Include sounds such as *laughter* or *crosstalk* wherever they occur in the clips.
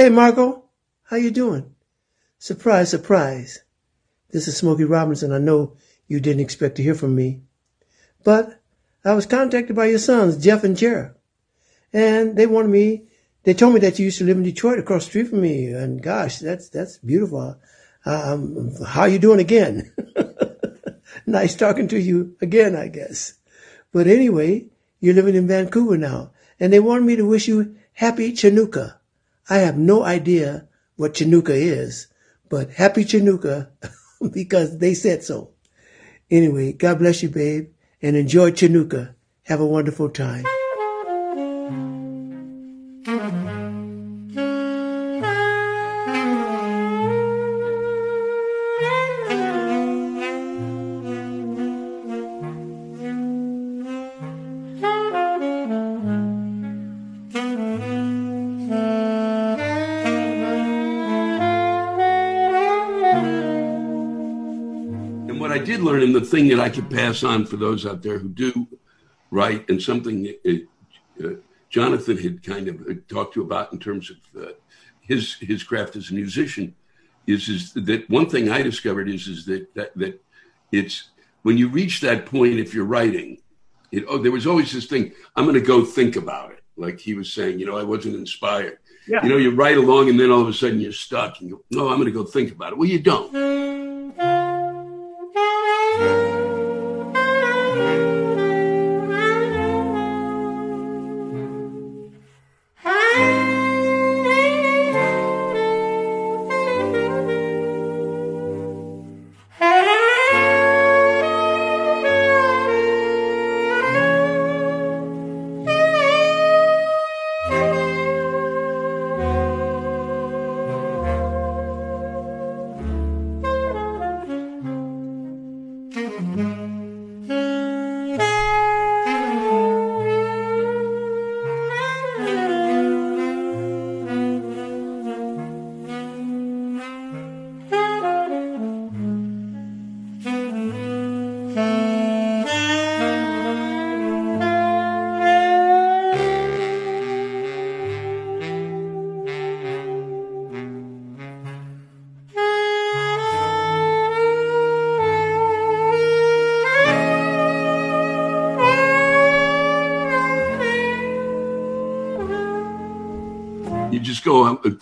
Hey, Margot, how you doing? Surprise, surprise. This is Smokey Robinson. I know you didn't expect to hear from me. But I was contacted by your sons, Jeff and Jared. And they wanted me, they told me that you used to live in Detroit across the street from me. And gosh, that's, that's beautiful. Um, how you doing again? *laughs* nice talking to you again, I guess. But anyway, you're living in Vancouver now. And they wanted me to wish you happy Chinooka. I have no idea what Chinooka is, but happy Chinooka *laughs* because they said so. Anyway, God bless you, babe, and enjoy Chinooka. Have a wonderful time. Thing that I could pass on for those out there who do write, and something that, uh, Jonathan had kind of uh, talked to about in terms of uh, his his craft as a musician, is is that one thing I discovered is is that that, that it's when you reach that point if you're writing, it, oh, there was always this thing. I'm going to go think about it, like he was saying. You know, I wasn't inspired. Yeah. You know, you write along, and then all of a sudden you're stuck. And you go, no, I'm going to go think about it. Well, you don't.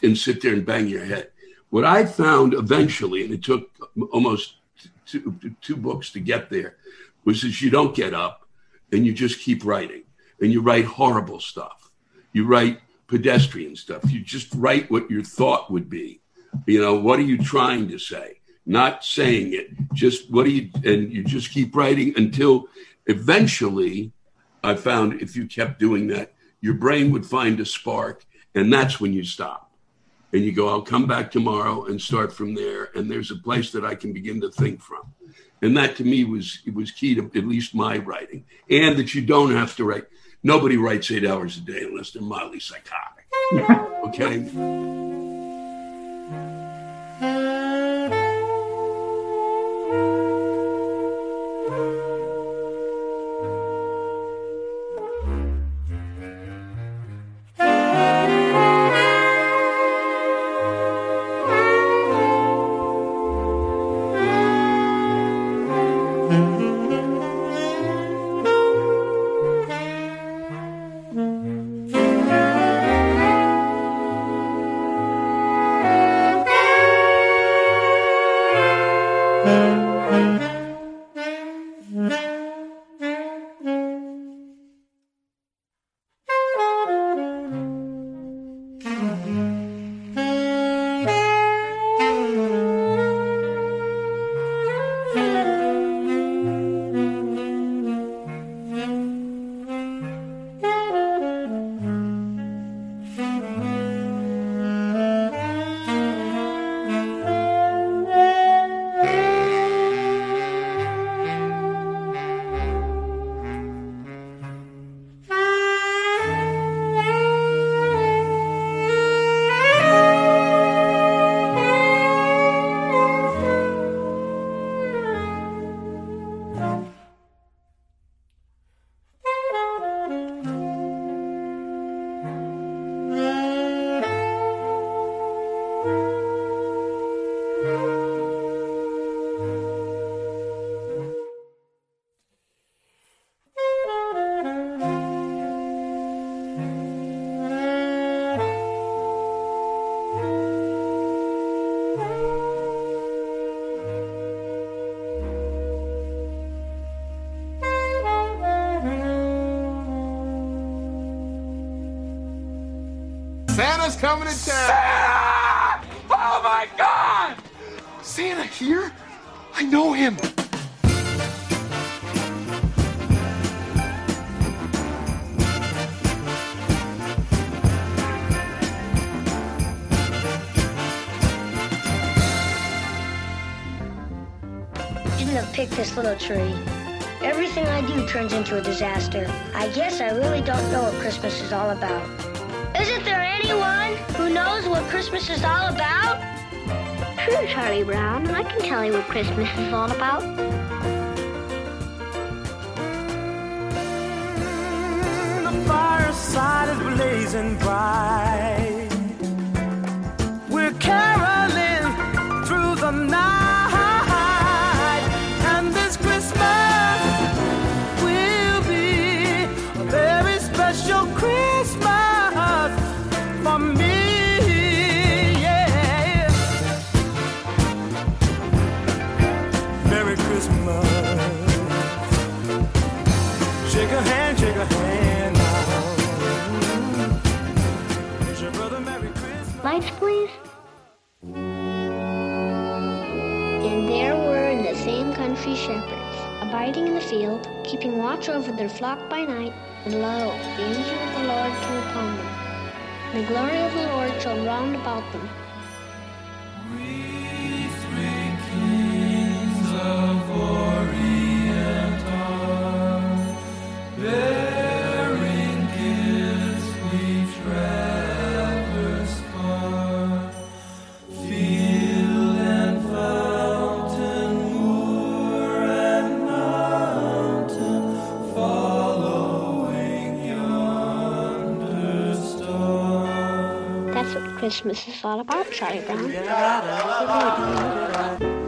And sit there and bang your head. What I found eventually, and it took almost two, two books to get there, was that you don't get up and you just keep writing and you write horrible stuff. You write pedestrian stuff. You just write what your thought would be. You know, what are you trying to say? Not saying it, just what do you, and you just keep writing until eventually I found if you kept doing that, your brain would find a spark and that's when you stop and you go, I'll come back tomorrow and start from there. And there's a place that I can begin to think from. And that to me was it was key to at least my writing. And that you don't have to write. Nobody writes eight hours a day unless they're mildly psychotic. *laughs* okay. Coming to town. Santa! Oh my God! Santa here? I know him. Shouldn't have picked this little tree. Everything I do turns into a disaster. I guess I really don't know what Christmas is all about. Isn't there anyone who knows what Christmas is all about? Sure, Charlie Brown. I can tell you what Christmas is all about. The fireside is blazing bright. We're caroling abiding in the field, keeping watch over their flock by night. And lo, the angel of the Lord came upon them. And the glory of the Lord shone round about them. Christmas is all about, Charlie Brown.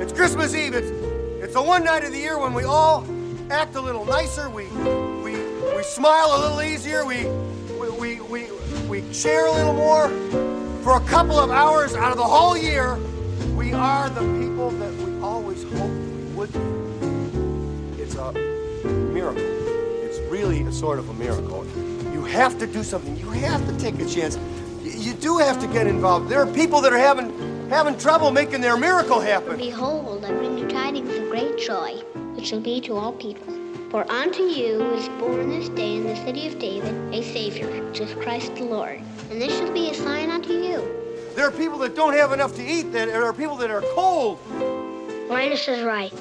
It's Christmas Eve. It's it's the one night of the year when we all act a little nicer. We we we smile a little easier. We we we we, we share a little more. For a couple of hours out of the whole year, we are the people that we always hoped we would be. It's a miracle. It's really a sort of a miracle. You have to do something. You have to take a chance. Do have to get involved. There are people that are having having trouble making their miracle happen. Behold, I bring you tidings of great joy, which shall be to all people. For unto you is born this day in the city of David a Savior, which is Christ the Lord. And this shall be a sign unto you. There are people that don't have enough to eat. That there are people that are cold. Linus is right.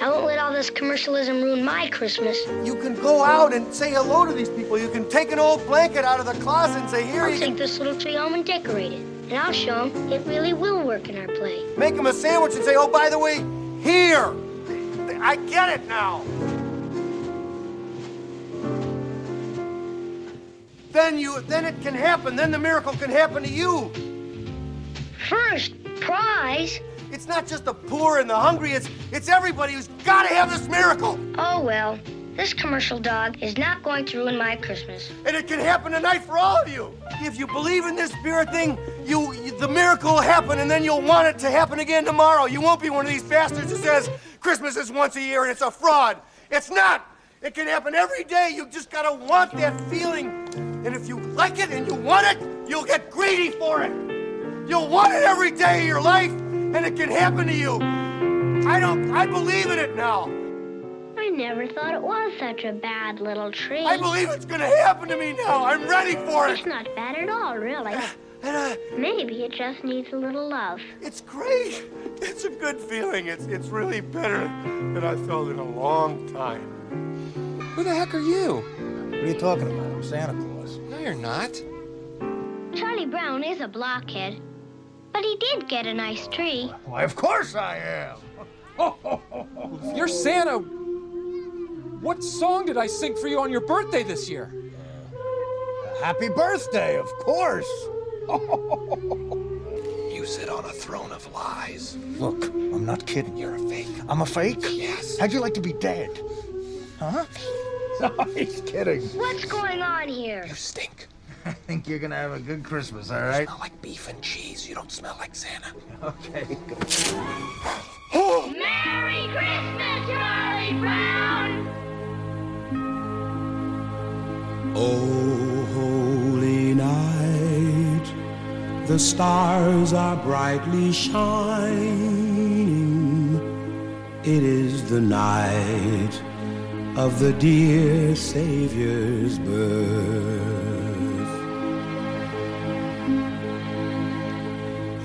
I won't let all this commercialism ruin my Christmas. You can go out and say hello to these people. You can take an old blanket out of the closet and say, "Here, I'll you take this little tree home and decorate it. And I'll show them it really will work in our play. make them a sandwich and say, "Oh, by the way, here." I get it now. Then you, then it can happen. Then the miracle can happen to you. First prize? It's not just the poor and the hungry. It's it's everybody who's got to have this miracle. Oh well, this commercial dog is not going to ruin my Christmas. And it can happen tonight for all of you. If you believe in this spirit thing, you, you the miracle will happen, and then you'll want it to happen again tomorrow. You won't be one of these bastards who says Christmas is once a year and it's a fraud. It's not. It can happen every day. You just gotta want that feeling. And if you like it and you want it, you'll get greedy for it. You'll want it every day of your life, and it can happen to you. I don't. I believe in it now. I never thought it was such a bad little tree. I believe it's gonna happen to me now. I'm ready for it. It's not bad at all, really. *sighs* And uh, Maybe it just needs a little love. It's great. *laughs* It's a good feeling. It's it's really better than I felt in a long time. Who the heck are you? What are you talking about? I'm Santa Claus. No, you're not. Charlie Brown is a blockhead, but he did get a nice tree. Why, of course I am. If *laughs* you're Santa, what song did I sing for you on your birthday this year? Happy birthday, of course. *laughs* You sit on a throne of lies. Look, I'm not kidding. You're a fake. I'm a fake? Yes. How'd you like to be dead? Huh? *laughs* No, he's kidding. What's going on here? You stink. I think you're gonna have a good Christmas, all right? You smell like beef and cheese. You don't smell like Santa. Okay, good. Merry Christmas, Charlie Brown! Oh, holy night, the stars are brightly shining. It is the night of the dear Savior's birth.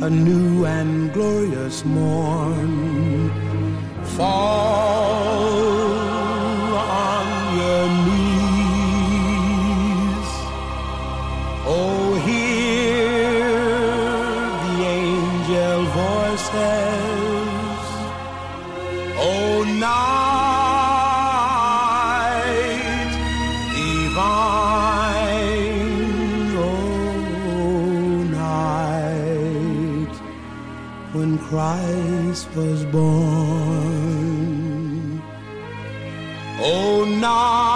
a new and glorious morn. Fall Christ was born. Oh, night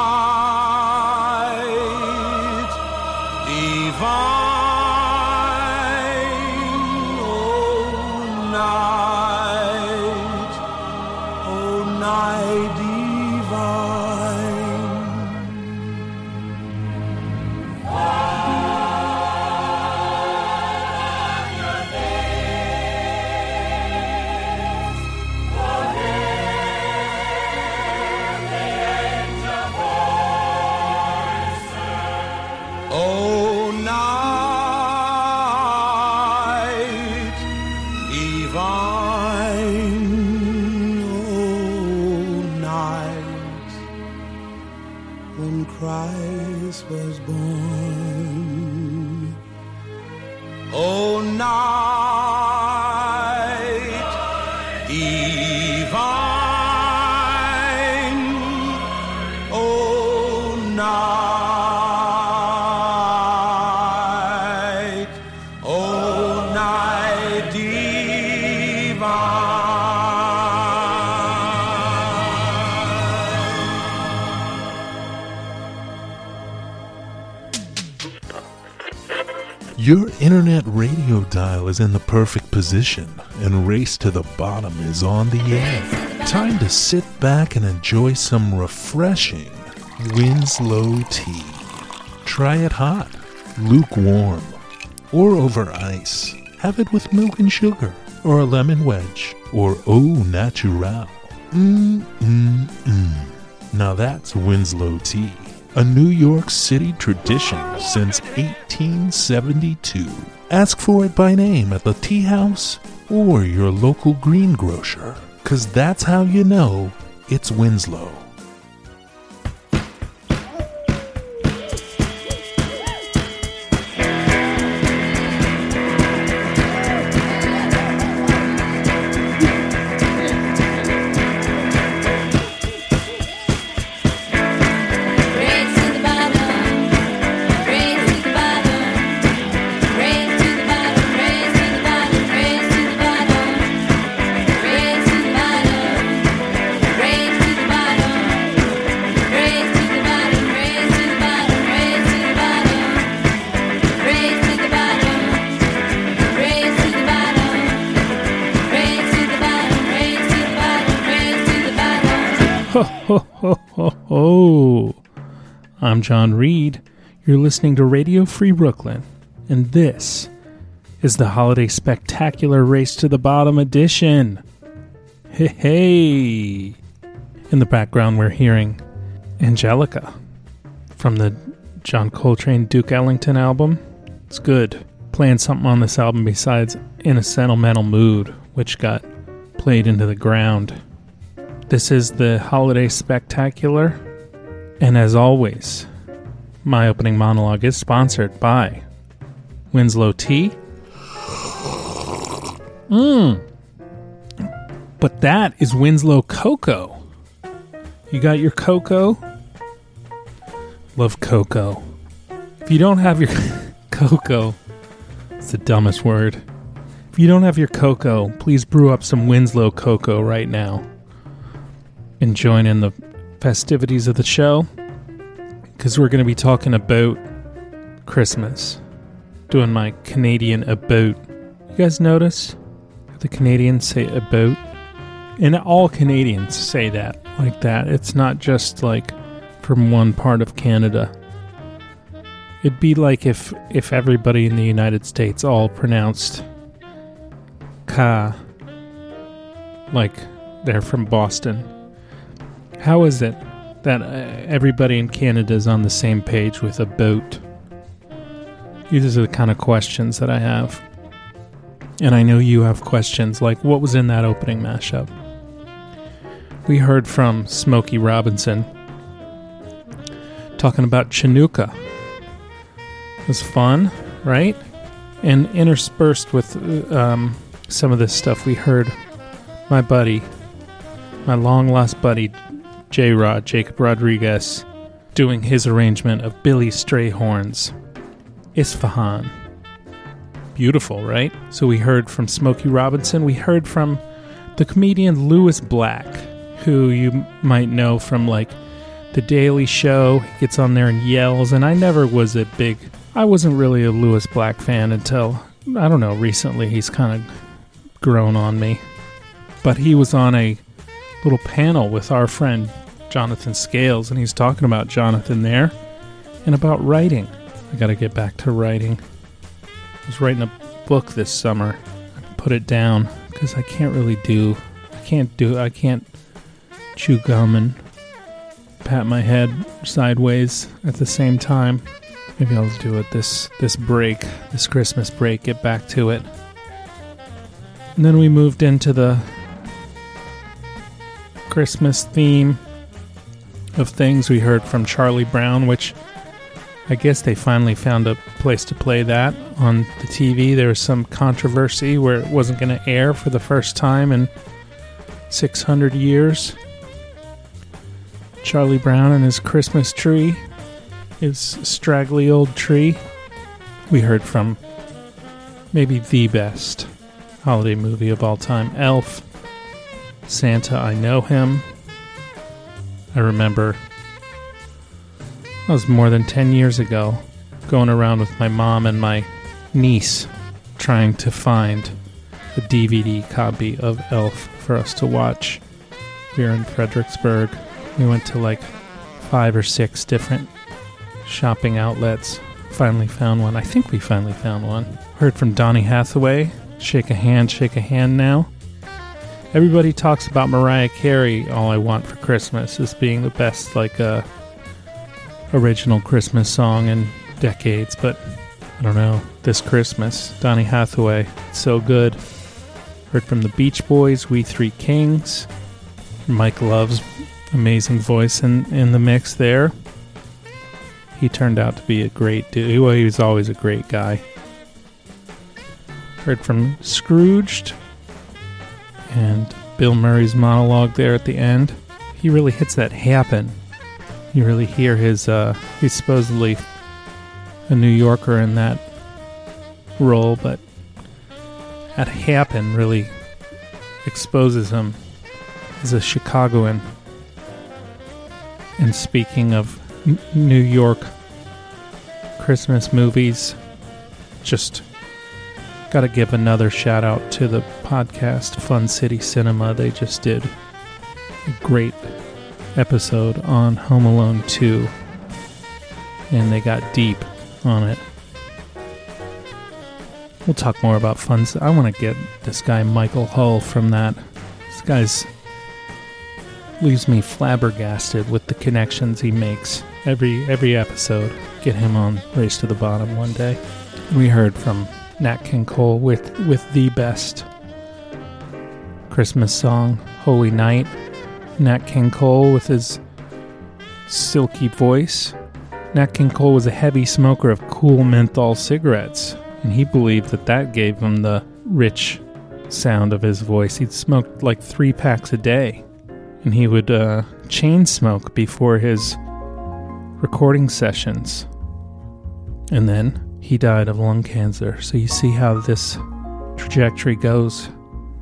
Your internet radio dial is in the perfect position, and Race to the Bottom is on the air. Time to sit back and enjoy some refreshing Winslow tea. Try it hot, lukewarm, or over ice. Have it with milk and sugar, or a lemon wedge, or au natural. Mmm, mmm, mmm. Now that's Winslow tea, a New York City tradition since 1872. Ask for it by name at the tea house or your local greengrocer, because that's how you know it's Winslow. I'm John Reed. You're listening to Radio Free Brooklyn, and this is the Holiday Spectacular Race to the Bottom edition. Hey, hey. In the background, we're hearing Angelica from the John Coltrane Duke Ellington album. It's good. Playing something on this album besides In a Sentimental Mood, which got played into the ground. This is the Holiday Spectacular, and as always, my opening monologue is sponsored by Winslow Tea. Mmm. But that is Winslow Cocoa. You got your cocoa? Love cocoa. If you don't have your *laughs* cocoa, It's the dumbest word. If you don't have your cocoa, please brew up some Winslow cocoa right now and join in the festivities of the show because we're going to be talking about Christmas. Doing my Canadian about. You guys notice the Canadians say about? And all Canadians say that like that. It's not just like from one part of Canada. It'd be like if if everybody in the United States all pronounced ka like they're from Boston. How is it that uh, everybody in Canada is on the same page with a boat? These are the kind of questions that I have. And I know you have questions like what was in that opening mashup? We heard from Smokey Robinson talking about Chinooka. It was fun, right? And interspersed with um, some of this stuff, we heard my buddy, my long lost buddy, J Rod, Jacob Rodriguez, doing his arrangement of Billy Strayhorn's Isfahan. Beautiful, right? So we heard from Smokey Robinson. We heard from the comedian Lewis Black, who you might know from like The Daily Show. He gets on there and yells, and I never was a big, I wasn't really a Lewis Black fan until, I don't know, recently he's kind of grown on me. But he was on a little panel with our friend Jonathan Scales, and he's talking about Jonathan there and about writing. I got to get back to writing. I was writing a book this summer. I put it down because I can't really do. I can't do. I can't chew gum and pat my head sideways at the same time. Maybe I'll do it this this break, this Christmas break. Get back to it. And then we moved into the Christmas theme of things. We heard from Charlie Brown, which I guess they finally found a place to play that on the TV. There was some controversy where it wasn't going to air for the first time in 600 years. Charlie Brown and his Christmas tree, his straggly old tree. We heard from maybe the best holiday movie of all time Elf, Santa, I Know Him. I remember that was more than 10 years ago, going around with my mom and my niece trying to find a DVD copy of Elf for us to watch. We were in Fredericksburg. We went to like five or six different shopping outlets. Finally found one. I think we finally found one. Heard from Donny Hathaway. Shake a hand, shake a hand now. Everybody talks about Mariah Carey, All I Want for Christmas, as being the best, like, uh, original Christmas song in decades, but I don't know. This Christmas, Donny Hathaway, so good. Heard from the Beach Boys, We Three Kings. Mike Love's amazing voice in, in the mix there. He turned out to be a great dude. Well, he was always a great guy. Heard from Scrooged and Bill Murray's monologue there at the end. He really hits that happen you really hear his uh he's supposedly a New Yorker in that role, but that Happen really exposes him as a Chicagoan. And speaking of New York Christmas movies, just got to give another shout out to the podcast Fun City Cinema. They just did a great episode on Home Alone 2, and they got deep on it. We'll talk more about fun. I want to get this guy Michael Hull from that. This guy's leaves me flabbergasted with the connections he makes every every episode. Get him on Race to the Bottom one day. We heard from Nat King Cole with with the best Christmas song, Holy Night. Nat King Cole with his silky voice. Nat King Cole was a heavy smoker of Kool menthol cigarettes, and he believed that that gave him the rich sound of his voice. He'd smoked like three packs a day, and he would uh, chain smoke before his recording sessions. And then he died of lung cancer. So you see how this trajectory goes,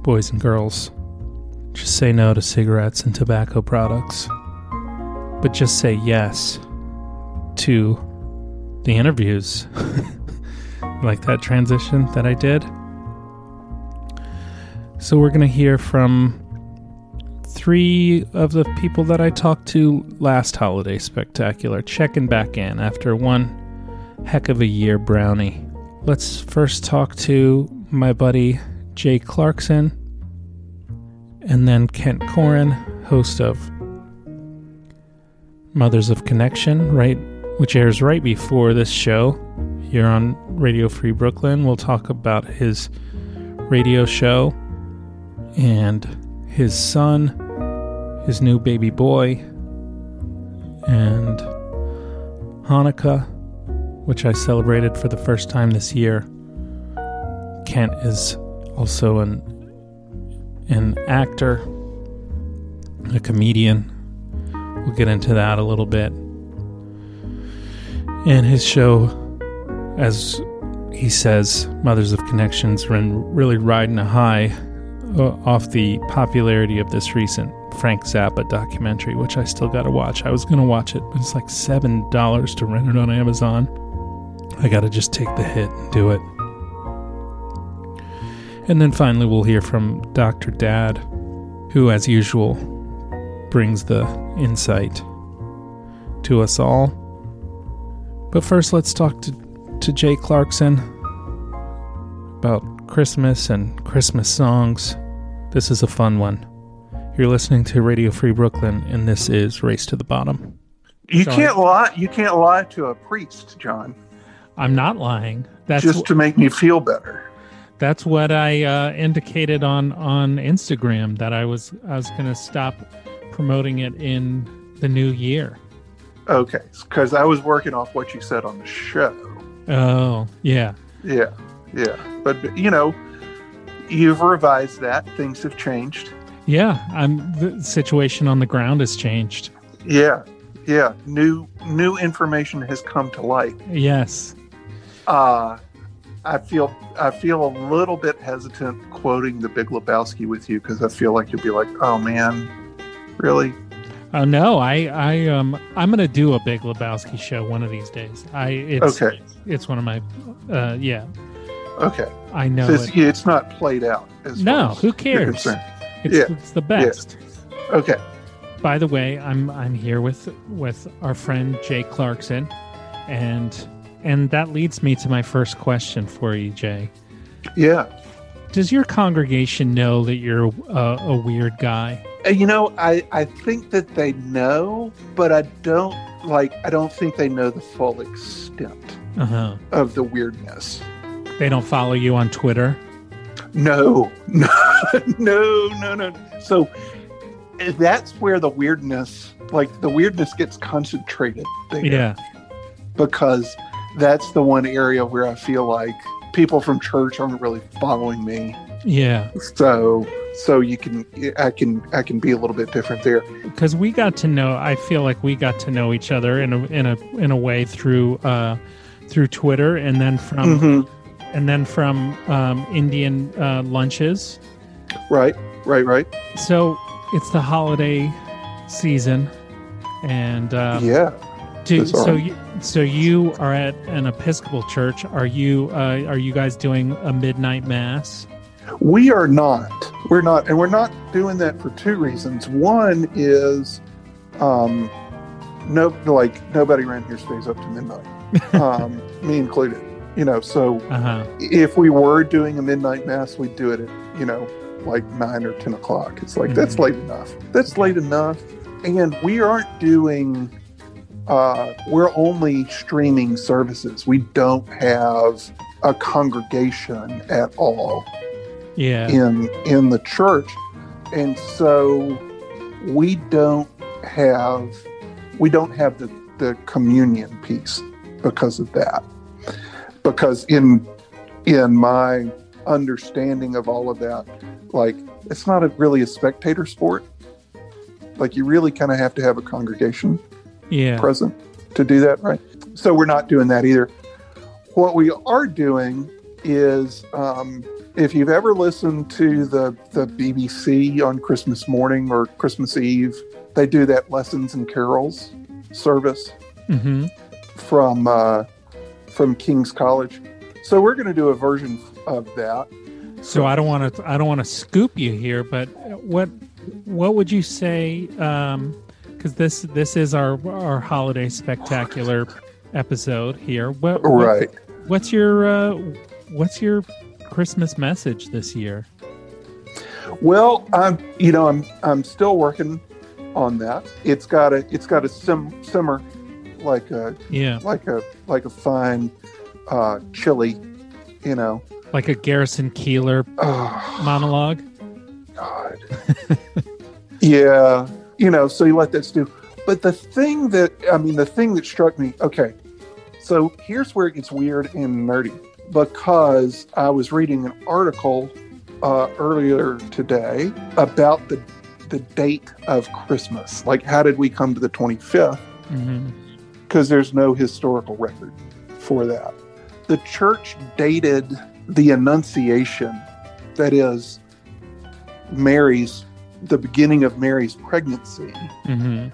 boys and girls. Just say no to cigarettes and tobacco products. But just say yes to the interviews. *laughs* like that transition that I did. So we're going to hear from three of the people that I talked to last holiday spectacular, checking back in after one heck of a year brownie. Let's first talk to my buddy Jay Clarkson and then Kent Corin, host of Mothers of Connection, right which airs right before this show here on Radio Free Brooklyn. We'll talk about his radio show and his son, his new baby boy, and Hanukkah, which I celebrated for the first time this year. Kent is also an an actor, a comedian. We'll get into that a little bit. And his show, as he says, Mothers of Connections, been really riding a high uh, off the popularity of this recent Frank Zappa documentary, which I still got to watch. I was going to watch it, but it's like $7 to rent it on Amazon. I got to just take the hit and do it. And then finally, we'll hear from Dr. Dad, who, as usual, brings the insight to us all. But first, let's talk to, to Jay Clarkson about Christmas and Christmas songs. This is a fun one. You're listening to Radio Free Brooklyn, and this is Race to the Bottom. You Sorry. can't lie. You can't lie to a priest, John. I'm not lying. That's just to make me feel better. That's what I uh, indicated on on Instagram that I was I was going to stop promoting it in the new year. Okay, because I was working off what you said on the show. Oh, yeah. Yeah, yeah. But you know, you've revised that. Things have changed. Yeah, I'm the situation on the ground has changed. Yeah, yeah. New new information has come to light. Yes. Uh I feel I feel a little bit hesitant quoting the Big Lebowski with you because I feel like you'll be like, "Oh man, really?" Oh no, I I um I'm gonna do a Big Lebowski show one of these days. I it's Okay. it's one of my uh yeah Okay. I know So it's, it. it's not played out. As No, who cares? It's, yeah. it's the best. Yeah. Okay. By the way, I'm I'm here with with our friend Jay Clarkson, and and that leads me to my first question for you, Jay. Yeah. Does your congregation know that you're a, a weird guy? Uh, You know, I I think that they know, but I don't like. I don't think they know the full extent Uh huh. of the weirdness. They don't follow you on Twitter. No, *laughs* no, no, no, no. So that's where the weirdness, like the weirdness, gets concentrated. There Yeah. because that's the one area where I feel like people from church aren't really following me. Yeah. So, so you can, I can, I can be a little bit different there. because we got to know i feel like we got to know each other in a in a in a way through uh through twitter and then from Mhm. and then from um indian uh lunches Right, right, right. so it's the holiday season and uh Yeah. do, so you so you are at an episcopal church are you uh are you guys doing a midnight mass We are not. We're not, and we're not doing that for two reasons. One is, um, no, like nobody around here stays up to midnight, *laughs* um, me included. You know, so uh-huh if we were doing a midnight mass, we'd do it at you know like nine or ten o'clock. It's like that's Mhm. late enough. That's late enough, and we aren't doing. Uh, we're only streaming services. We don't have a congregation at all yeah. in in the church. And so we don't have we don't have the the communion piece because of that. Because in in my understanding of all of that like it's not a, really a spectator sport. Like you really kind of have to have a congregation yeah present to do that right so we're not doing that either what we are doing is um, if you've ever listened to the, the BBC on Christmas morning or Christmas Eve, they do that lessons and carols service Mm-hmm. from uh, from King's College. So we're going to do a version of that. So I don't want to I don't want to scoop you here, but what what would you say? Because this this is our our holiday spectacular episode here. What, what- Right. what's your uh, what's your Christmas message this year? Well, I'm you know I'm I'm still working on that. It's got a it's got a sim, simmer like a Yeah. like a like a fine uh, chili, you know. Like a Garrison Keillor monologue. God. *laughs* yeah, you know, so you let that stew. But the thing that I mean, the thing that struck me. Okay, so here's where it gets weird and nerdy because I was reading an article uh, earlier today about the the date of Christmas. Like, how did we come to the 25th? Mm-hmm. because there's no historical record for that. The church dated the Annunciation, that is, Mary's, the beginning of Mary's pregnancy, Mm-hmm.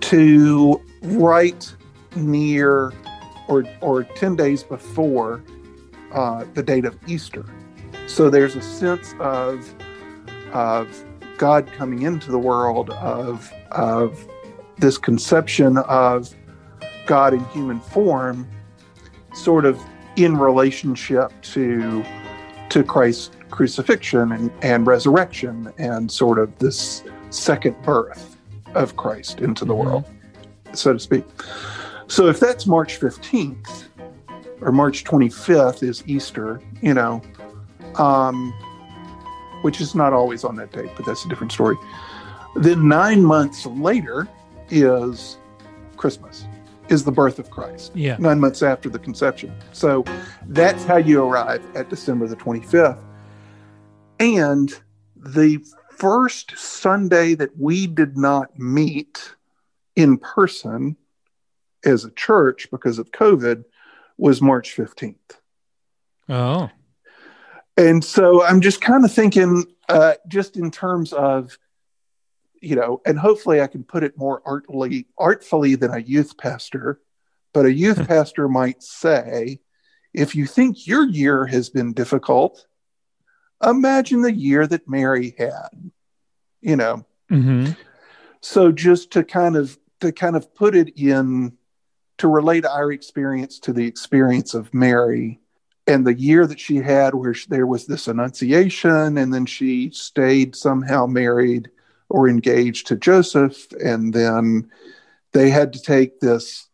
to right near or, or 10 days before uh, the date of Easter. So there's a sense of, of God coming into the world, of, of this conception of God in human form, sort of in relationship to to Christ's crucifixion and, and resurrection, and sort of this second birth of Christ into the world, so to speak. So if that's March 15th or March 25th is Easter, you know, um, which is not always on that date, but that's a different story. Then nine months later is Christmas, is the birth of Christ. Yeah. Nine months after the conception. So that's how you arrive at December the 25th. And the first Sunday that we did not meet in person as a church because of COVID was March 15th. Oh. And so I'm just kind of thinking, uh, just in terms of, you know, and hopefully I can put it more artfully, artfully than a youth pastor. But a youth *laughs* pastor might say, if you think your year has been difficult, imagine the year that Mary had. You know, Mm-hmm. so just to kind of to kind of put it in to relate our experience to the experience of Mary and the year that she had where sh- there was this annunciation and then she stayed somehow married or engaged to Joseph and then they had to take this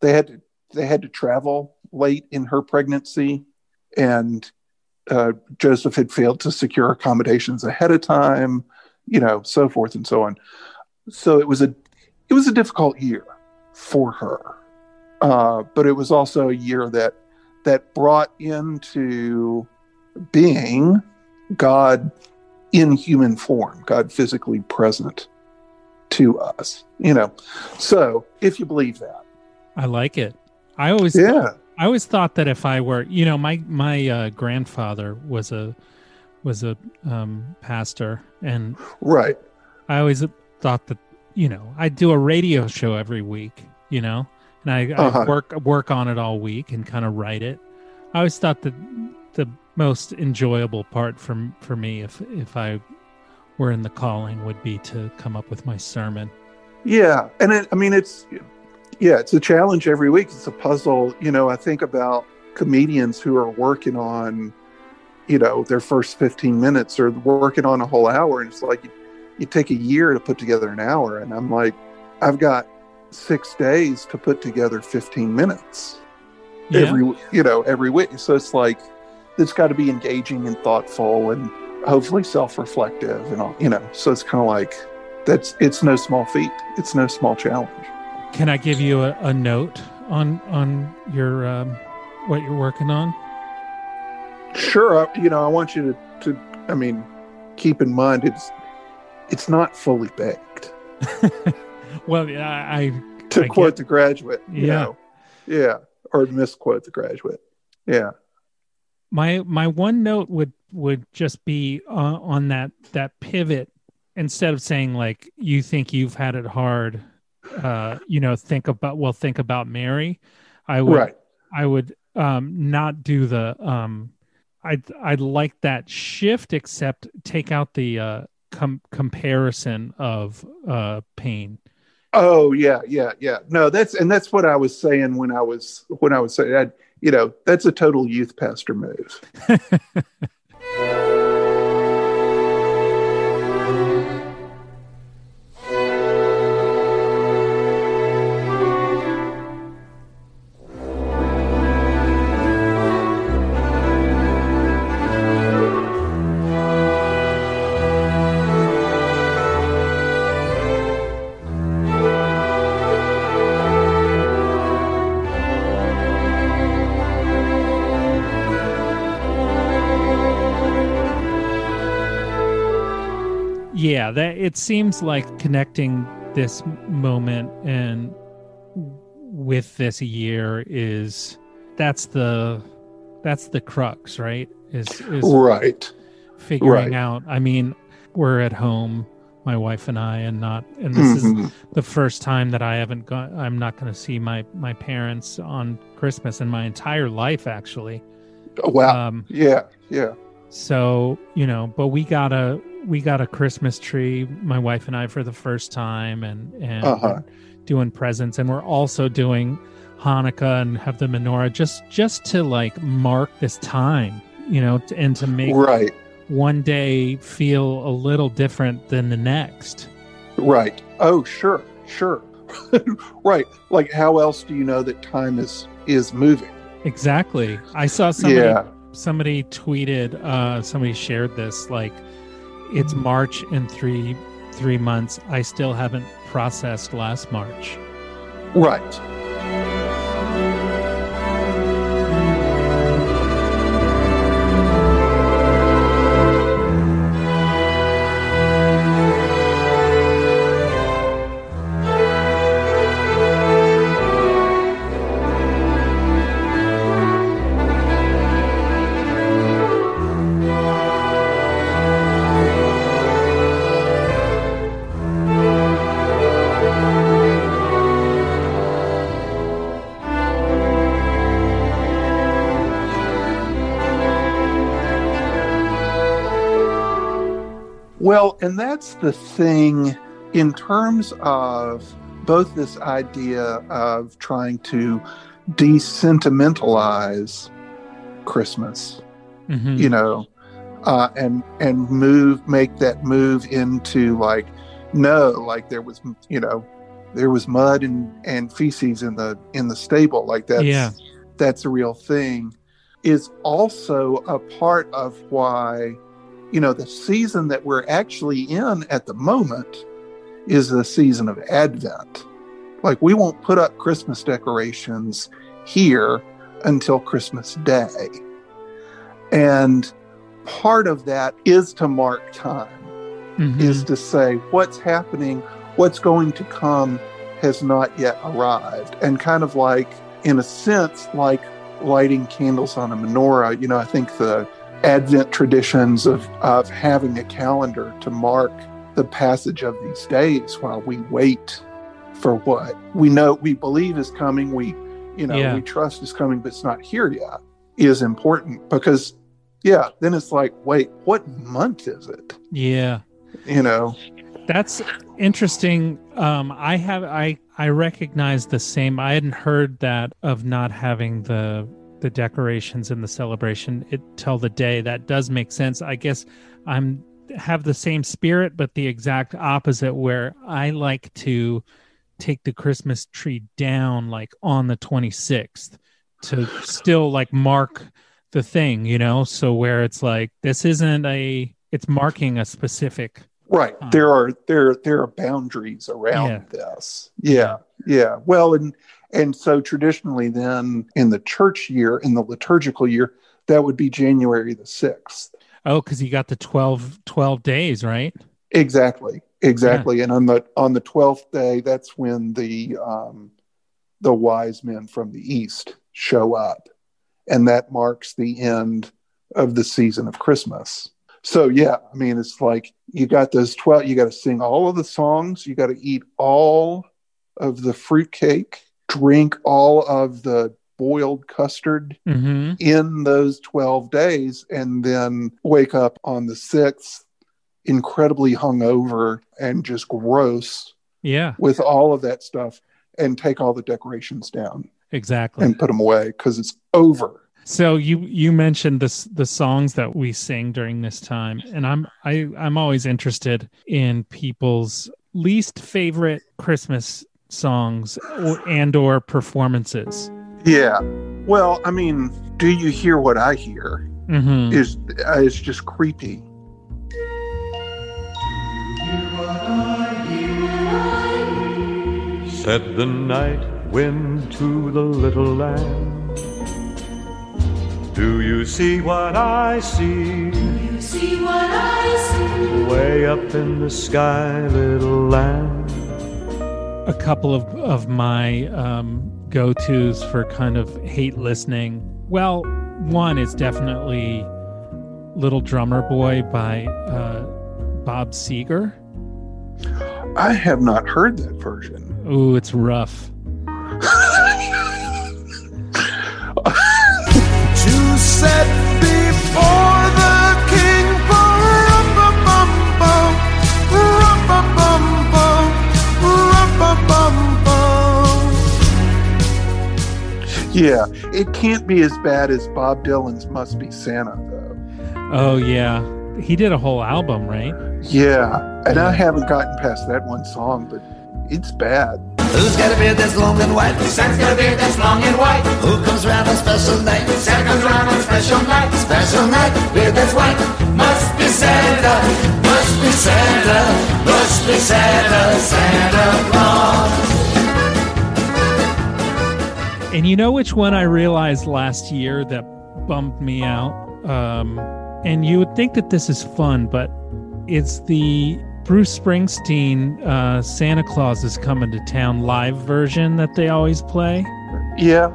they had to they had to travel late in her pregnancy and uh, Joseph had failed to secure accommodations ahead of time you know so forth and so on so it was a it was a difficult year for her uh, but it was also a year that that brought into being god in human form god physically present to us you know so if you believe that I like it. I always Yeah. I always thought that if I were, you know, my my uh, grandfather was a was a um, pastor, and right. I always thought that you know I do a radio show every week, you know, and I, Uh-huh. I work work on it all week and kind of write it. I always thought that the most enjoyable part for for me, if if I were in the calling, would be to come up with my sermon. Yeah, and it, I mean it's yeah, it's a challenge every week. It's a puzzle. You know, I think about comedians who are working on, you know, their first fifteen minutes or working on a whole hour, and it's like you, you take a year to put together an hour, and I'm like, I've got six days to put together fifteen minutes Yeah. every you know every week. So it's like it's got to be engaging and thoughtful and hopefully self-reflective and all you know. So it's kind of like that's it's no small feat. It's no small challenge. Can I give you a, a note on on your um, what you're working on? Sure, I, you know, I want you to, to, I mean, keep in mind it's it's not fully baked. *laughs* Well, yeah, I To I quote get- the graduate, you Yeah. know, yeah. or misquote the graduate. Yeah. My my one note would would just be uh, on that that pivot instead of saying like you think you've had it hard uh you know think about well think about Mary I would Right. I would um not do the um I'd I'd like that shift except take out the uh com- comparison of uh pain Oh yeah, yeah, yeah. No, that's and that's what I was saying when I was when I was saying I, you know, that's a total youth pastor move. *laughs* yeah that it seems like connecting this moment and with this year is that's the that's the crux right is is Right. figuring Right. out i mean we're at home my wife and i and not and this Mhm. is the first time that i haven't gone. i'm not going to see my my parents on christmas in my entire life actually Oh, wow. um yeah, yeah. so, you know, but we got a we got a Christmas tree, my wife and I for the first time and and Uh-huh. doing presents and we're also doing Hanukkah and have the menorah just just to like mark this time, you know, and to make Right. one day feel a little different than the next. Right. Oh, sure, sure. *laughs* right. Like how else do you know that time is is moving? Exactly. I saw somebody Yeah. somebody tweeted uh somebody shared this like it's March in 3 3 months. I still haven't processed last March. Right. Well, and that's the thing in terms of both this idea of trying to desentimentalize Christmas, Mhm. you know, uh, and and move make that move into like no, like there was you know there was mud and and feces in the in the stable, like that's Yeah. that's a real thing, is also a part of why you know the season that we're actually in at the moment is the season of advent. Like we won't put up christmas decorations here until christmas day. And part of that is to mark time Mhm. is to say what's happening what's going to come has not yet arrived. And kind of like in a sense like lighting candles on a menorah you know i think the advent traditions of of having a calendar to mark the passage of these days while we wait for what we know we believe is coming we you know Yeah. we trust is coming but it's not here yet is important because yeah then it's like wait what month is it Yeah. you know That's interesting. Um, I have I I recognize the same. I hadn't heard that of not having the the decorations and the celebration it till the day. That does make sense. I guess I'm have the same spirit, but the exact opposite. Where I like to take the Christmas tree down like on the 26th to still like mark the thing, you know. So where it's like this isn't a it's marking a specific right there are there there are boundaries around Yeah. this yeah yeah well and and so traditionally then in the church year in the liturgical year that would be january the 6th Oh, because you got the 12, 12 days, right? exactly exactly and on the on the 12th day that's when the um the wise men from the east show up. And that marks the end of the season of Christmas. So, yeah, I mean, it's like you got those 12, you got to sing all of the songs, you got to eat all of the fruitcake, drink all of the boiled custard Mm-hmm. in those 12 days, and then wake up on the sixth incredibly hungover and just gross Yeah, with all of that stuff and take all the decorations down exactly. and put them away because it's over. So you you mentioned this the songs that we sing during this time, and I'm I I'm always interested in people's least favorite Christmas songs or, and or performances. Yeah. Well, I mean, do you hear what I hear? Mhm. Is uh, it's just creepy. Said the night wind to the little lamb. Do you see what I see? Do you See what I see. Way up in the sky, little lamb. A couple of of my um, go tos for kind of hate listening. Well, one is definitely "Little Drummer Boy" by uh, Bob Seger. I have not heard that version. Ooh, it's rough. Yeah, it can't be as bad as Bob Dylan's "Must Be Santa," though. Oh yeah, he did a whole album, right? Yeah, and I haven't gotten past that one song, but it's bad. Who's got a beard that's long and white? Santa's got a beard that's long and white. Who comes round on special night? Santa comes around on special night. Special night, beard that's white. Must be Santa. Must be Santa. Must be Santa. Santa Claus. And you know which one I realized last year that bummed me out? Um, and you would think that this is fun, but it's the Bruce Springsteen uh, Santa Claus is Coming to Town live version that they always play. Yeah,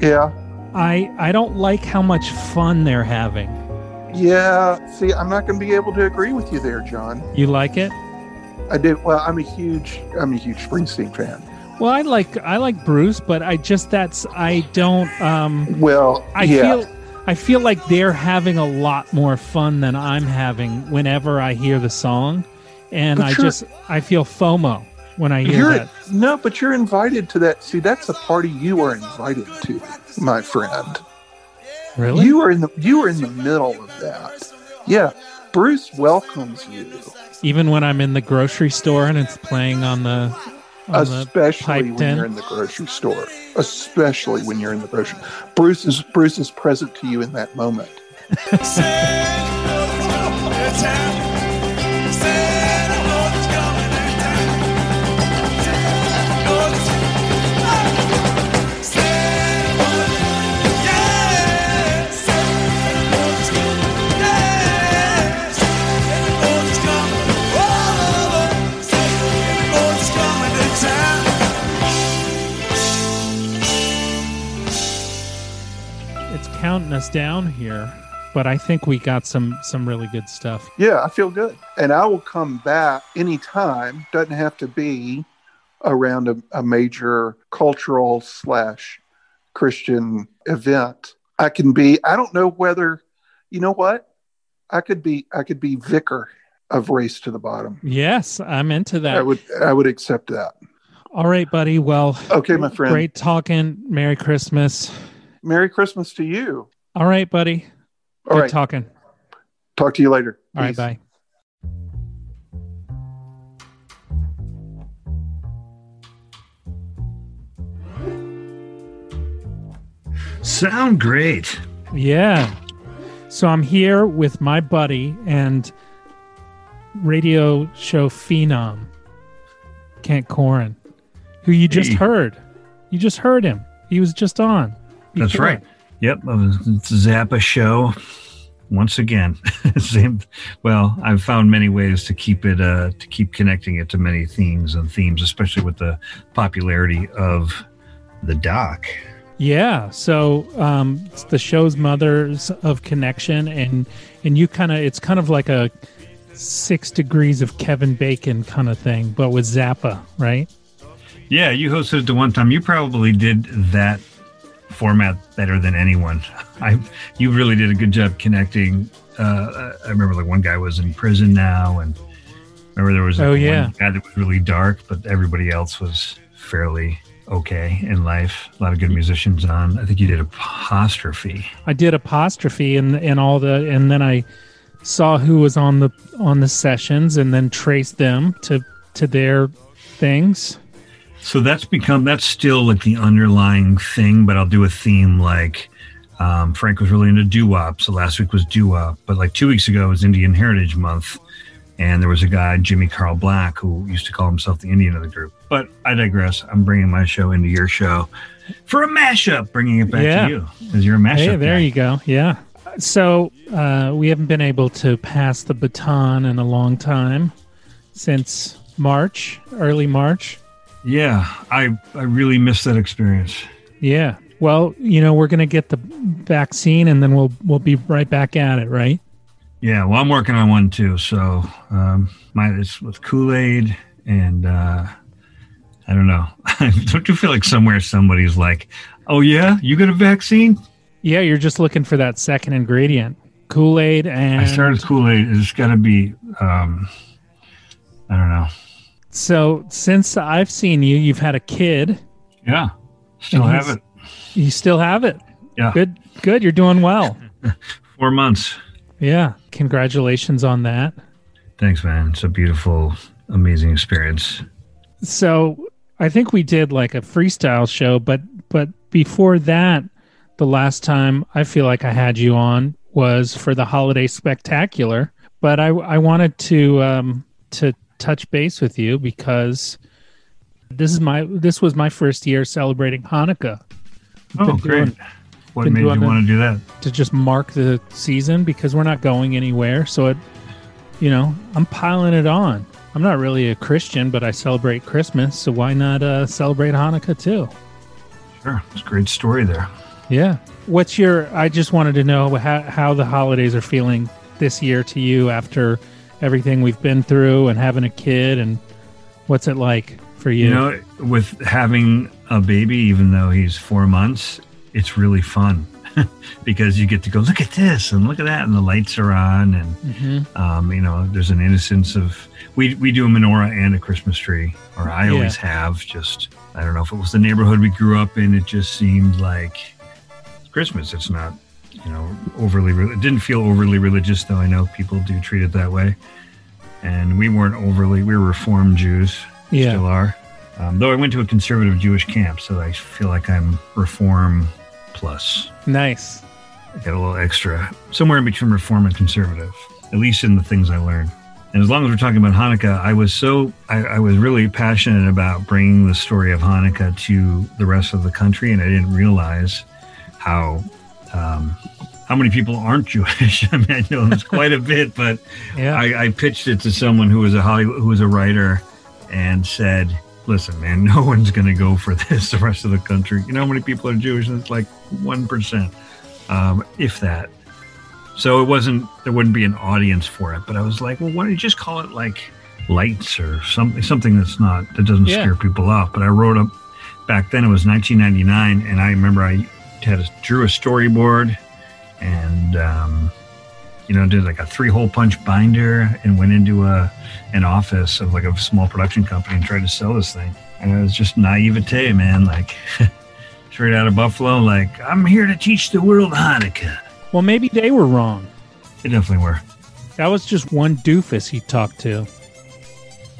yeah, I I don't like how much fun they're having. yeah. See, I'm not going to be able to agree with you there, John. You like it? I did. Well, I'm a huge, I'm a huge Springsteen fan. Well, I like I like Bruce, but I just that's I don't um Well, I yeah. feel I feel like they're having a lot more fun than I'm having whenever I hear the song, and But I just I feel FOMO when I hear that. no, but you're invited to that. See, that's a party you are invited to, my friend. Really? You are in the you are in the middle of that. Yeah, Bruce welcomes you, Even when I'm in the grocery store and it's playing on the especially when in. you're in the grocery store. Especially when you're in the grocery. Bruce is Bruce is present to you in that moment. *laughs* us down here, but I think we got some some really good stuff. Yeah, I feel good. And I will come back anytime. Doesn't have to be around a, a major cultural slash Christian event. I can be, I don't know whether, you know what? I could be, I could be vicar of Race to the Bottom. Yes, I'm into that. I would, I would accept that. All right, buddy. Well, Okay, my friend. great talking. Merry Christmas. Merry Christmas to you. All right, buddy. All Good right. talking. Talk to you later. All right, Peace. bye. Sound great. Yeah. So I'm here with my buddy and radio show phenom, Kent Corin, who you just Hey. heard. You just heard him. He was just on. That's before. right. Yep, it was a Zappa show. Once again, *laughs* same. Well, I've found many ways to keep it uh, to keep connecting it to many themes and themes, especially with the popularity of the doc. Yeah. So um, it's the show's Mothers of Connection, and and you kind of it's kind of like a six degrees of Kevin Bacon kind of thing, but with Zappa, right? Yeah, you hosted it the one time. You probably did that format better than anyone. *laughs* I you really did a good job connecting. Uh, I remember like one guy was in prison now, and remember there was Oh, one yeah. guy that was really dark, but everybody else was fairly okay in life. A lot of good musicians on. I think you did apostrophe. I did apostrophe and and all the and then I saw who was on the on the sessions and then traced them to to their things. So that's become that's still like the underlying thing, but I'll do a theme like um, Frank was really into doo wop, so last week was doo wop, but like two weeks ago was Indian Heritage Month, and there was a guy Jimmy Carl Black who used to call himself the Indian of the group. But I digress. I'm bringing my show into your show for a mashup, bringing it back Yeah. to you because you're a mashup. Hey, there guy. you go. Yeah. So uh, we haven't been able to pass the baton in a long time since March, early March. Yeah, I I really miss that experience. Yeah. Well, you know, we're gonna get the vaccine, and then we'll we'll be right back at it, right? Yeah, well, I'm working on one too. So um, my it's with Kool Aid, and uh, I don't know. *laughs* don't you feel like somewhere somebody's like, "Oh yeah, you got a vaccine?" Yeah, you're just looking for that second ingredient, Kool Aid, and I started Kool Aid. It's got to be, um, I don't know. So since I've seen you, you've had a kid. Yeah, still have it. You still have it. Yeah. Good. Good. You're doing well. *laughs* Four months. Yeah. Congratulations on that. Thanks, man. It's a beautiful, amazing experience. So I think we did like a freestyle show, but but before that, the last time I feel like I had you on was for the holiday spectacular. But I I wanted to um to touch base with you because this is my this was my first year celebrating Hanukkah. Oh, great. doing- What made you want to do that? to just mark the season because we're not going anywhere. So it, you know, I'm piling it on. I'm not really a Christian, but I celebrate Christmas. So why not uh, celebrate Hanukkah too? Sure. It's a great story there. Yeah. What's your? I just wanted to know how how the holidays are feeling this year to you after everything we've been through and having a kid and what's it like for you? You know, with having a baby, even though he's four months, it's really fun *laughs* because you get to go, look at this and look at that. And the lights are on. And, Mhm. um, you know, there's an innocence of, we, we do a menorah and a Christmas tree, or I Yeah. always have. Just, I don't know if it was the neighborhood we grew up in, it just seemed like Christmas. It's not, you know, overly, re- it didn't feel overly religious, though I know people do treat it that way. And we weren't overly, we were Reformed Jews, Yeah. still are. Um, though I went to a conservative Jewish camp, so I feel like I'm Reform plus. Nice. I got a little extra, somewhere in between Reform and conservative, at least in the things I learned. And as long as we're talking about Hanukkah, I was so, I, I was really passionate about bringing the story of Hanukkah to the rest of the country, and I didn't realize how. Um, how many people aren't Jewish? *laughs* I mean, I know it's quite a bit, but *laughs* Yeah. I, I pitched it to someone who was a Hollywood, who was a writer, and said, "Listen, man, *laughs* no one's going to go for this. The rest of the country, you know, how many people are Jewish? And it's like one percent, um, if that. So it wasn't. There wouldn't be an audience for it. But I was like, well, why don't you just call it like lights or something? Something that's not that doesn't Yeah. scare people off. But I wrote up back then. It was 1999, and I remember I had a, drew a storyboard and um, you know did like a three hole punch binder and went into a an office of like a small production company and tried to sell this thing. And it was just naivete man like *laughs* straight out of buffalo like i'm here to teach the world hanukkah. Well, maybe they were wrong. they definitely were. That was just one doofus he talked to.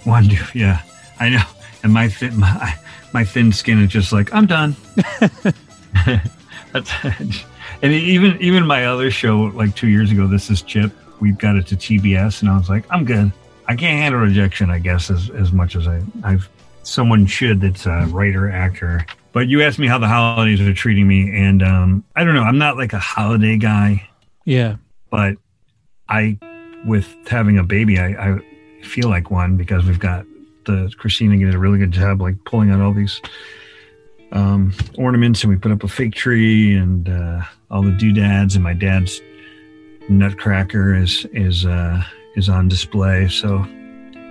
one dude yeah. I know. And my thin my, my thin skin is just like i'm done *laughs* That's, *laughs* and even even my other show like two years ago this is chip We've got it to tbs and i was like i'm good. I can't handle rejection i guess as, as much as i i've someone should that's a writer actor. But you asked me how the holidays are treating me and um i don't know i'm not like a holiday guy. Yeah. but I, with having a baby, I, I feel like one because we've got the Christina did a really good job, like pulling out all these um, ornaments, and we put up a fake tree and uh, all the doodads, and my dad's nutcracker is is uh, is on display. So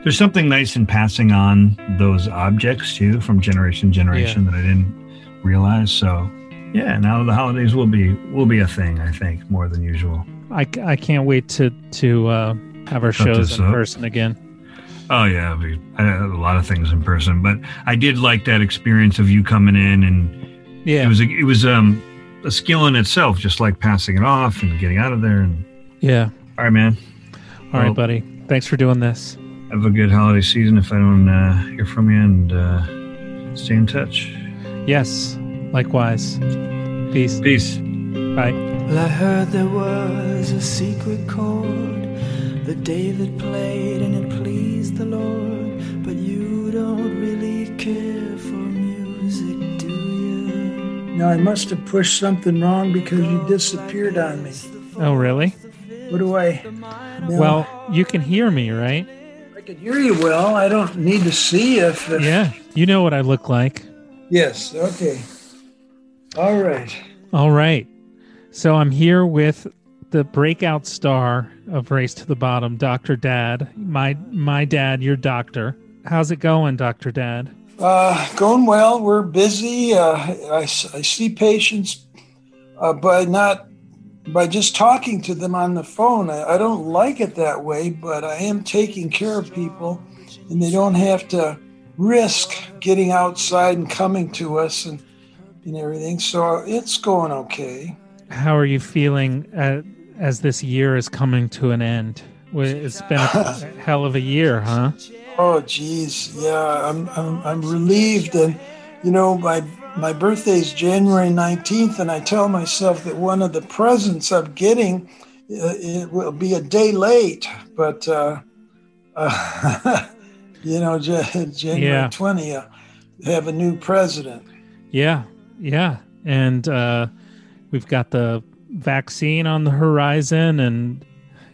there's something nice in passing on those objects too from generation to generation Yeah. that I didn't realize. So yeah, now the holidays will be will be a thing. I think more than usual. I, I can't wait to to uh, have our Cut shows in up. person again. Oh yeah, we, I had a lot of things in person, but I did like that experience of you coming in, and Yeah. it was a, it was um a skill in itself, just like passing it off and getting out of there. And Yeah. all right, man. All right, Well, buddy. Thanks for doing this. Have a good holiday season. If I don't uh, hear from you, and uh, stay in touch. Yes. Likewise. Peace. Peace. Bye. Well, I heard there was a secret chord that David played and it pleased Now, I must have pushed something wrong because you disappeared on me. Oh, really? What do I? Now, Well, you can hear me, right? I can hear you well. I don't need to see if. if Yeah. You know what I look like. Yes. Okay. All right. All right. So I'm here with the breakout star of Race to the Bottom, Dr. Dad. My my dad, your doctor. How's it going, Dr. Dad? Uh, going well. We're busy. Uh, I, I see patients uh, by not by just talking to them on the phone. I, I don't like it that way, but I am taking care of people, and they don't have to risk getting outside and coming to us and and everything. So it's going okay. How are you feeling as this year is coming to an end? It's been a *laughs* hell of a year, huh? Oh, geez, yeah, I'm, I'm, I'm relieved, and you know, my my birthday is January nineteenth, and I tell myself that one of the presents I'm getting uh, it will be a day late, but uh, *laughs* uh, you know, January Yeah. twentieth, have a new president. Yeah, yeah. And uh, we've got the vaccine on the horizon, and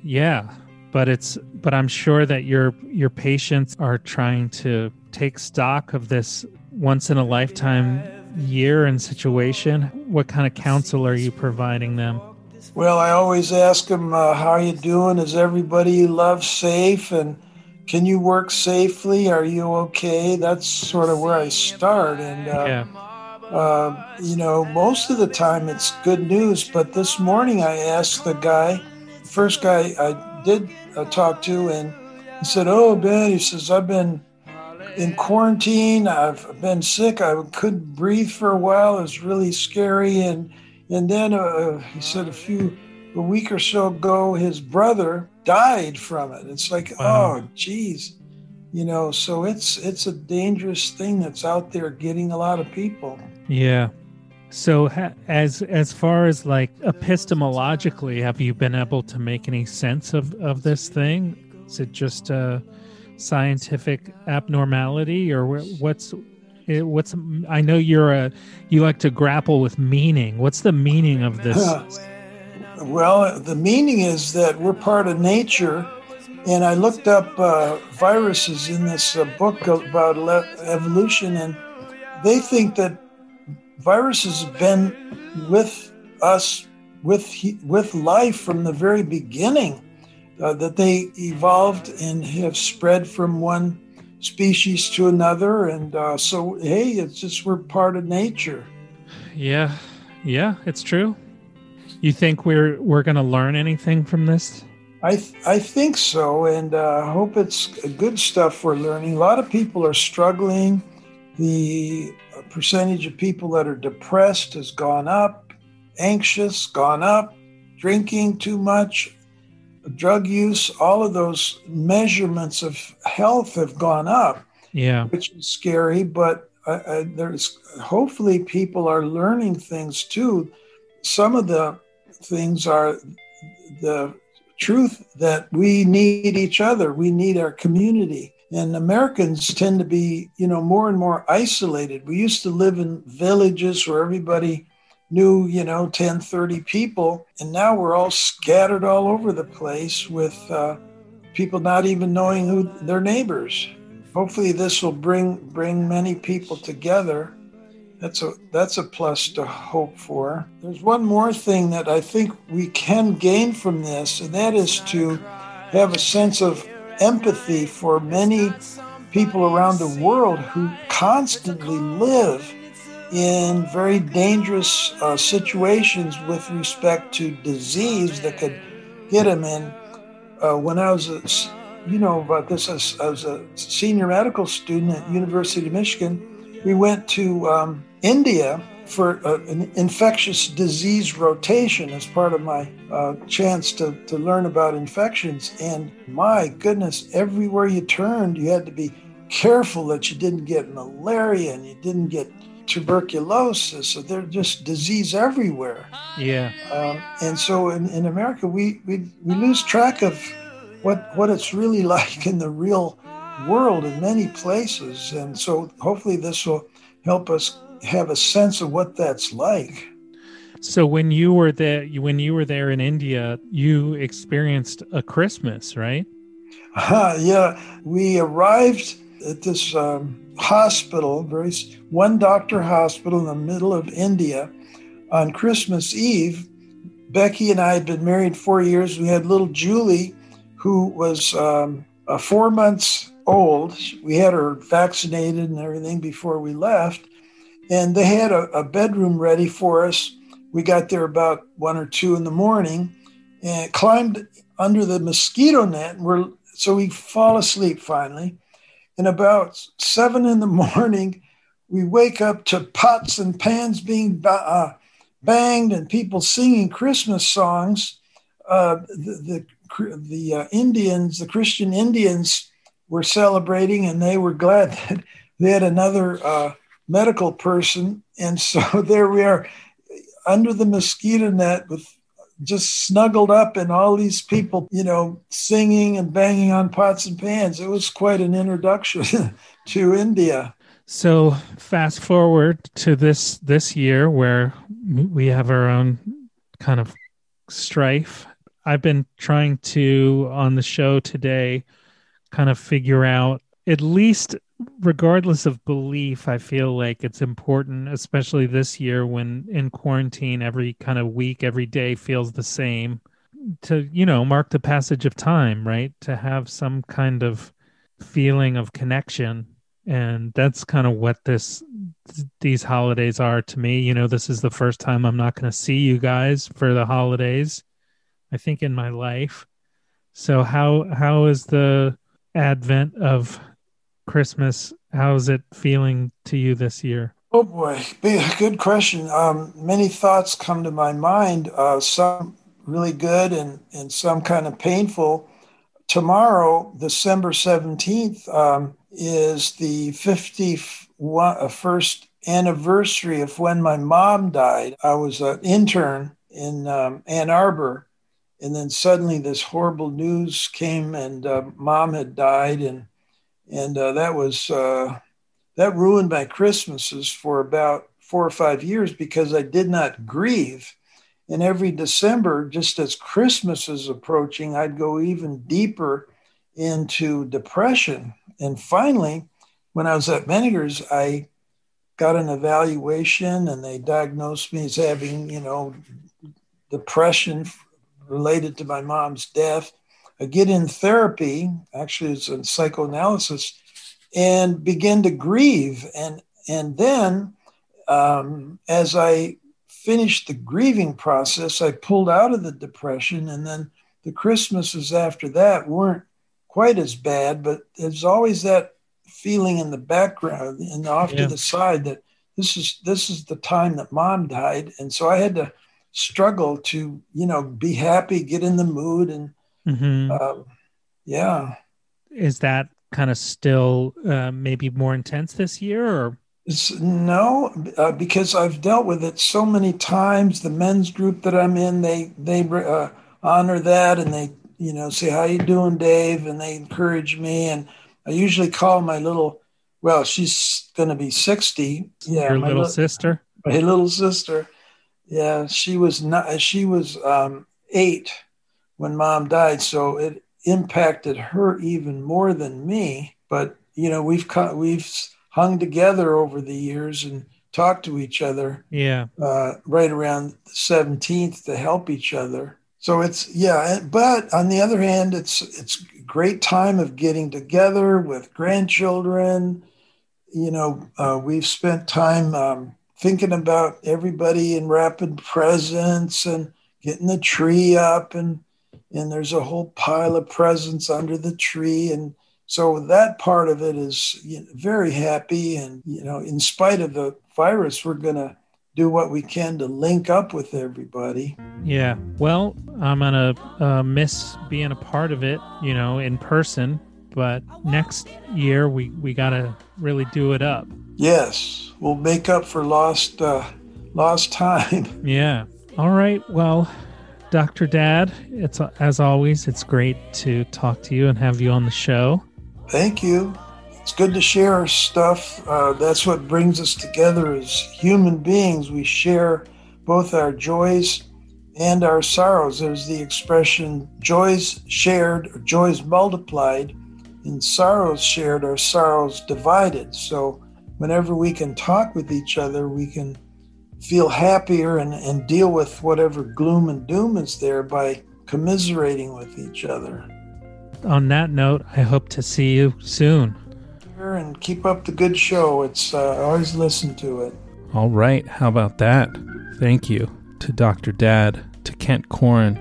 yeah, but it's but I'm sure that your your patients are trying to take stock of this once in a lifetime year and situation. What kind of counsel are you providing them? Well, I always ask them, uh, "How are you doing? Is everybody you love safe? And can you work safely? Are you okay?" That's sort of where I start, and uh, Yeah. uh, you know, most of the time it's good news. But this morning I asked the guy, first guy I did uh, talk to, and he said, "Oh, Ben," he says, "I've been in quarantine. I've been sick. I couldn't breathe for a while. It was really scary." And and then uh, he said a few a week or so ago, his brother died from it. It's like, Wow. oh, geez. You know, so it's it's a dangerous thing that's out there getting a lot of people. Yeah. So ha- as as far as like epistemologically, have you been able to make any sense of of this thing? Is it just a scientific abnormality, or what's it, what's? I know you're a you like to grapple with meaning. What's the meaning of this? *laughs* Well, the meaning is that we're part of nature. And I looked up uh, viruses in this uh, book about le- evolution, and they think that viruses have been with us, with with life from the very beginning. Uh, that they evolved and have spread from one species to another, and uh, so hey, it's just we're part of nature. Yeah, yeah, it's true. You think we're we're gonna learn anything from this? I th- I think so, and uh, hope it's good stuff we're learning. A lot of people are struggling. The percentage of people that are depressed has gone up, anxious gone up, drinking too much, drug use. All of those measurements of health have gone up, Yeah, which is scary. But uh, uh, there's hopefully people are learning things too. Some of the things are the truth that we need each other we need our community and americans tend to be you know more and more isolated. We used to live in villages where everybody knew you know 10 30 people. And now we're all scattered all over the place with uh, people not even knowing who their neighbors. Hopefully this will bring bring many people together. That's a that's a plus to hope for. There's one more thing that I think we can gain from this, and that is to have a sense of empathy for many people around the world who constantly live in very dangerous uh, situations with respect to disease that could get them in. Uh, when I was, a, you know, about this as, as a senior medical student at University of Michigan, we went to um, India for a, an infectious disease rotation as part of my uh, chance to, to learn about infections. And my goodness, everywhere you turned, you had to be careful that you didn't get malaria and you didn't get tuberculosis. So there's just disease everywhere. Yeah. Um, and so in, in America, we, we, we lose track of what, what it's really *laughs* like in the real world in many places. And so hopefully this will help us have a sense of what that's like. So when you were there, when you were there in India, you experienced a Christmas, right? Uh, yeah, we arrived at this um, hospital, very one doctor hospital in the middle of India, on Christmas Eve. Becky and I had been married four years. We had little Julie, who was um, uh, four months old. We had her vaccinated and everything before we left. And they had a, a bedroom ready for us. We got there about one or two in the morning and climbed under the mosquito net. And we're, so we fall asleep finally. And about seven in the *laughs* morning, we wake up to pots and pans being uh, banged and people singing Christmas songs. Uh, the the, the uh, Indians, the Christian Indians, were celebrating, and they were glad *laughs* that they had another uh, medical person. And so *laughs* there we are under the mosquito net with just snuggled up and all these people, you know, singing and banging on pots and pans. It was quite an introduction *laughs* to India. So fast forward to this this year where we have our own kind of strife. I've been trying to on the show today kind of figure out at least regardless of belief, I feel like it's important, especially this year when in quarantine, every kind of week, every day feels the same, to, you know, mark the passage of time, right? To have some kind of feeling of connection. And that's kind of what this these holidays are to me. You know, this is the first time I'm not going to see you guys for the holidays. I think in my life. So how how is the advent of Christmas, how's it feeling to you this year? Oh boy, good question. Um, many thoughts come to my mind, uh, some really good and, and some kind of painful. Tomorrow, December 17th, um, is the 51st anniversary of when my mom died. I was an intern in um, Ann Arbor, and then suddenly this horrible news came, and uh, mom had died, and and uh, that was uh, that ruined my Christmases for about four or five years because I did not grieve. And every December, just as Christmas is approaching, I'd go even deeper into depression. And finally, when I was at Menninger's, I got an evaluation and they diagnosed me as having, you know, depression related to my mom's death. I get in therapy, actually, it's in psychoanalysis, and begin to grieve. And, and then, um, as I finished the grieving process, I pulled out of the depression. And then the Christmases after that weren't quite as bad, but there's always that feeling in the background and off yeah. to the side that this is this is the time that mom died and so i had to struggle to you know be happy get in the mood and Mm-hmm. Um, yeah. Is that kind of still uh, maybe more intense this year or? It's, no, uh, because I've dealt with it so many times. The men's group that I'm in, they they uh, honor that and they you know say how you doing, Dave, and they encourage me. And I usually call my little, well, she's going to be sixty. Yeah, your little li- sister. My little sister. Yeah, she was not. She was um, eight when mom died. So it impacted her even more than me. But, you know, we've, we've hung together over the years and talked to each other Yeah. uh, right around the 17th to help each other. So it's yeah, but on the other hand, it's it's a great time of getting together with grandchildren. You know, uh, we've spent time um, thinking about everybody and wrapping presents and getting the tree up and and there's a whole pile of presents under the tree and so that part of it is you know, very happy and you know in spite of the virus we're going to do what we can to link up with everybody Yeah. Well, I'm gonna uh, miss being a part of it, you know, in person. But next year we we gotta really do it up. yes we'll make up for lost uh, lost time *laughs* Yeah. All right. Well, Dr. Dad, it's as always, it's great to talk to you and have you on the show. thank you it's good to share our stuff uh, that's what brings us together as human beings we share both our joys and our sorrows there's the expression joys shared or joys multiplied and sorrows shared are sorrows divided so whenever we can talk with each other we can feel happier and, and deal with whatever gloom and doom is there by commiserating with each other On that note, I hope to see you soon. and keep up the good show. It's uh, I always listen to it. All right, how about that? Thank you to Dr. Dad, to Kent Corin,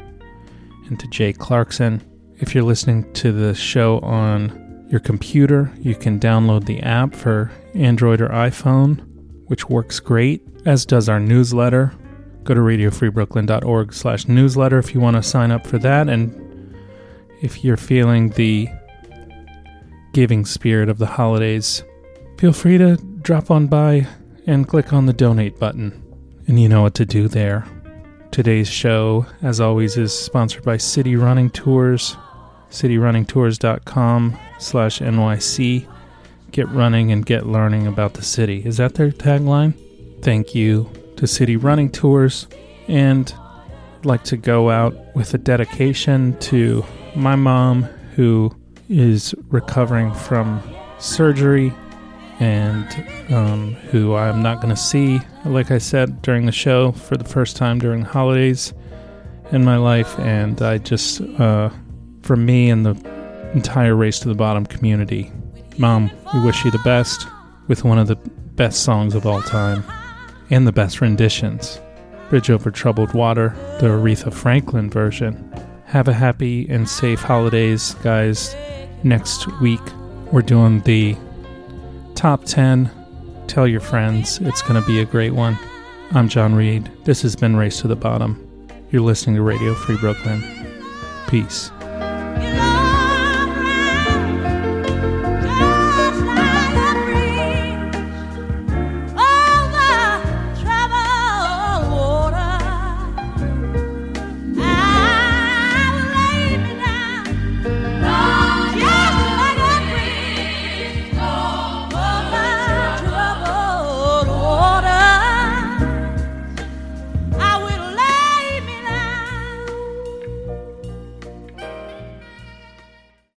and to Jay Clarkson. If you're listening to the show on your computer, you can download the app for Android or iPhone, which works great, as does our newsletter. Go to radiofreebrooklyn.org slash newsletter if you want to sign up for that. And if you're feeling the giving spirit of the holidays, feel free to drop on by and click on the donate button. And you know what to do there. Today's show, as always, is sponsored by City Running Tours, cityrunningtours.com slash NYC. Get running and get learning about the city. Is that their tagline? Thank you to City Running Tours. And I'd like to go out with a dedication to my mom, who is recovering from surgery and um, who I'm not going to see, like I said during the show, for the first time during holidays in my life. And I just, uh, from me and the entire Race to the Bottom community, Mom, we wish you the best with one of the best songs of all time and the best renditions Bridge Over Troubled Water, the Aretha Franklin version. Have a happy and safe holidays, guys. Next week, we're doing the top 10. Tell your friends. It's going to be a great one. I'm John Reed. This has been Race to the Bottom. You're listening to Radio Free Brooklyn. Peace.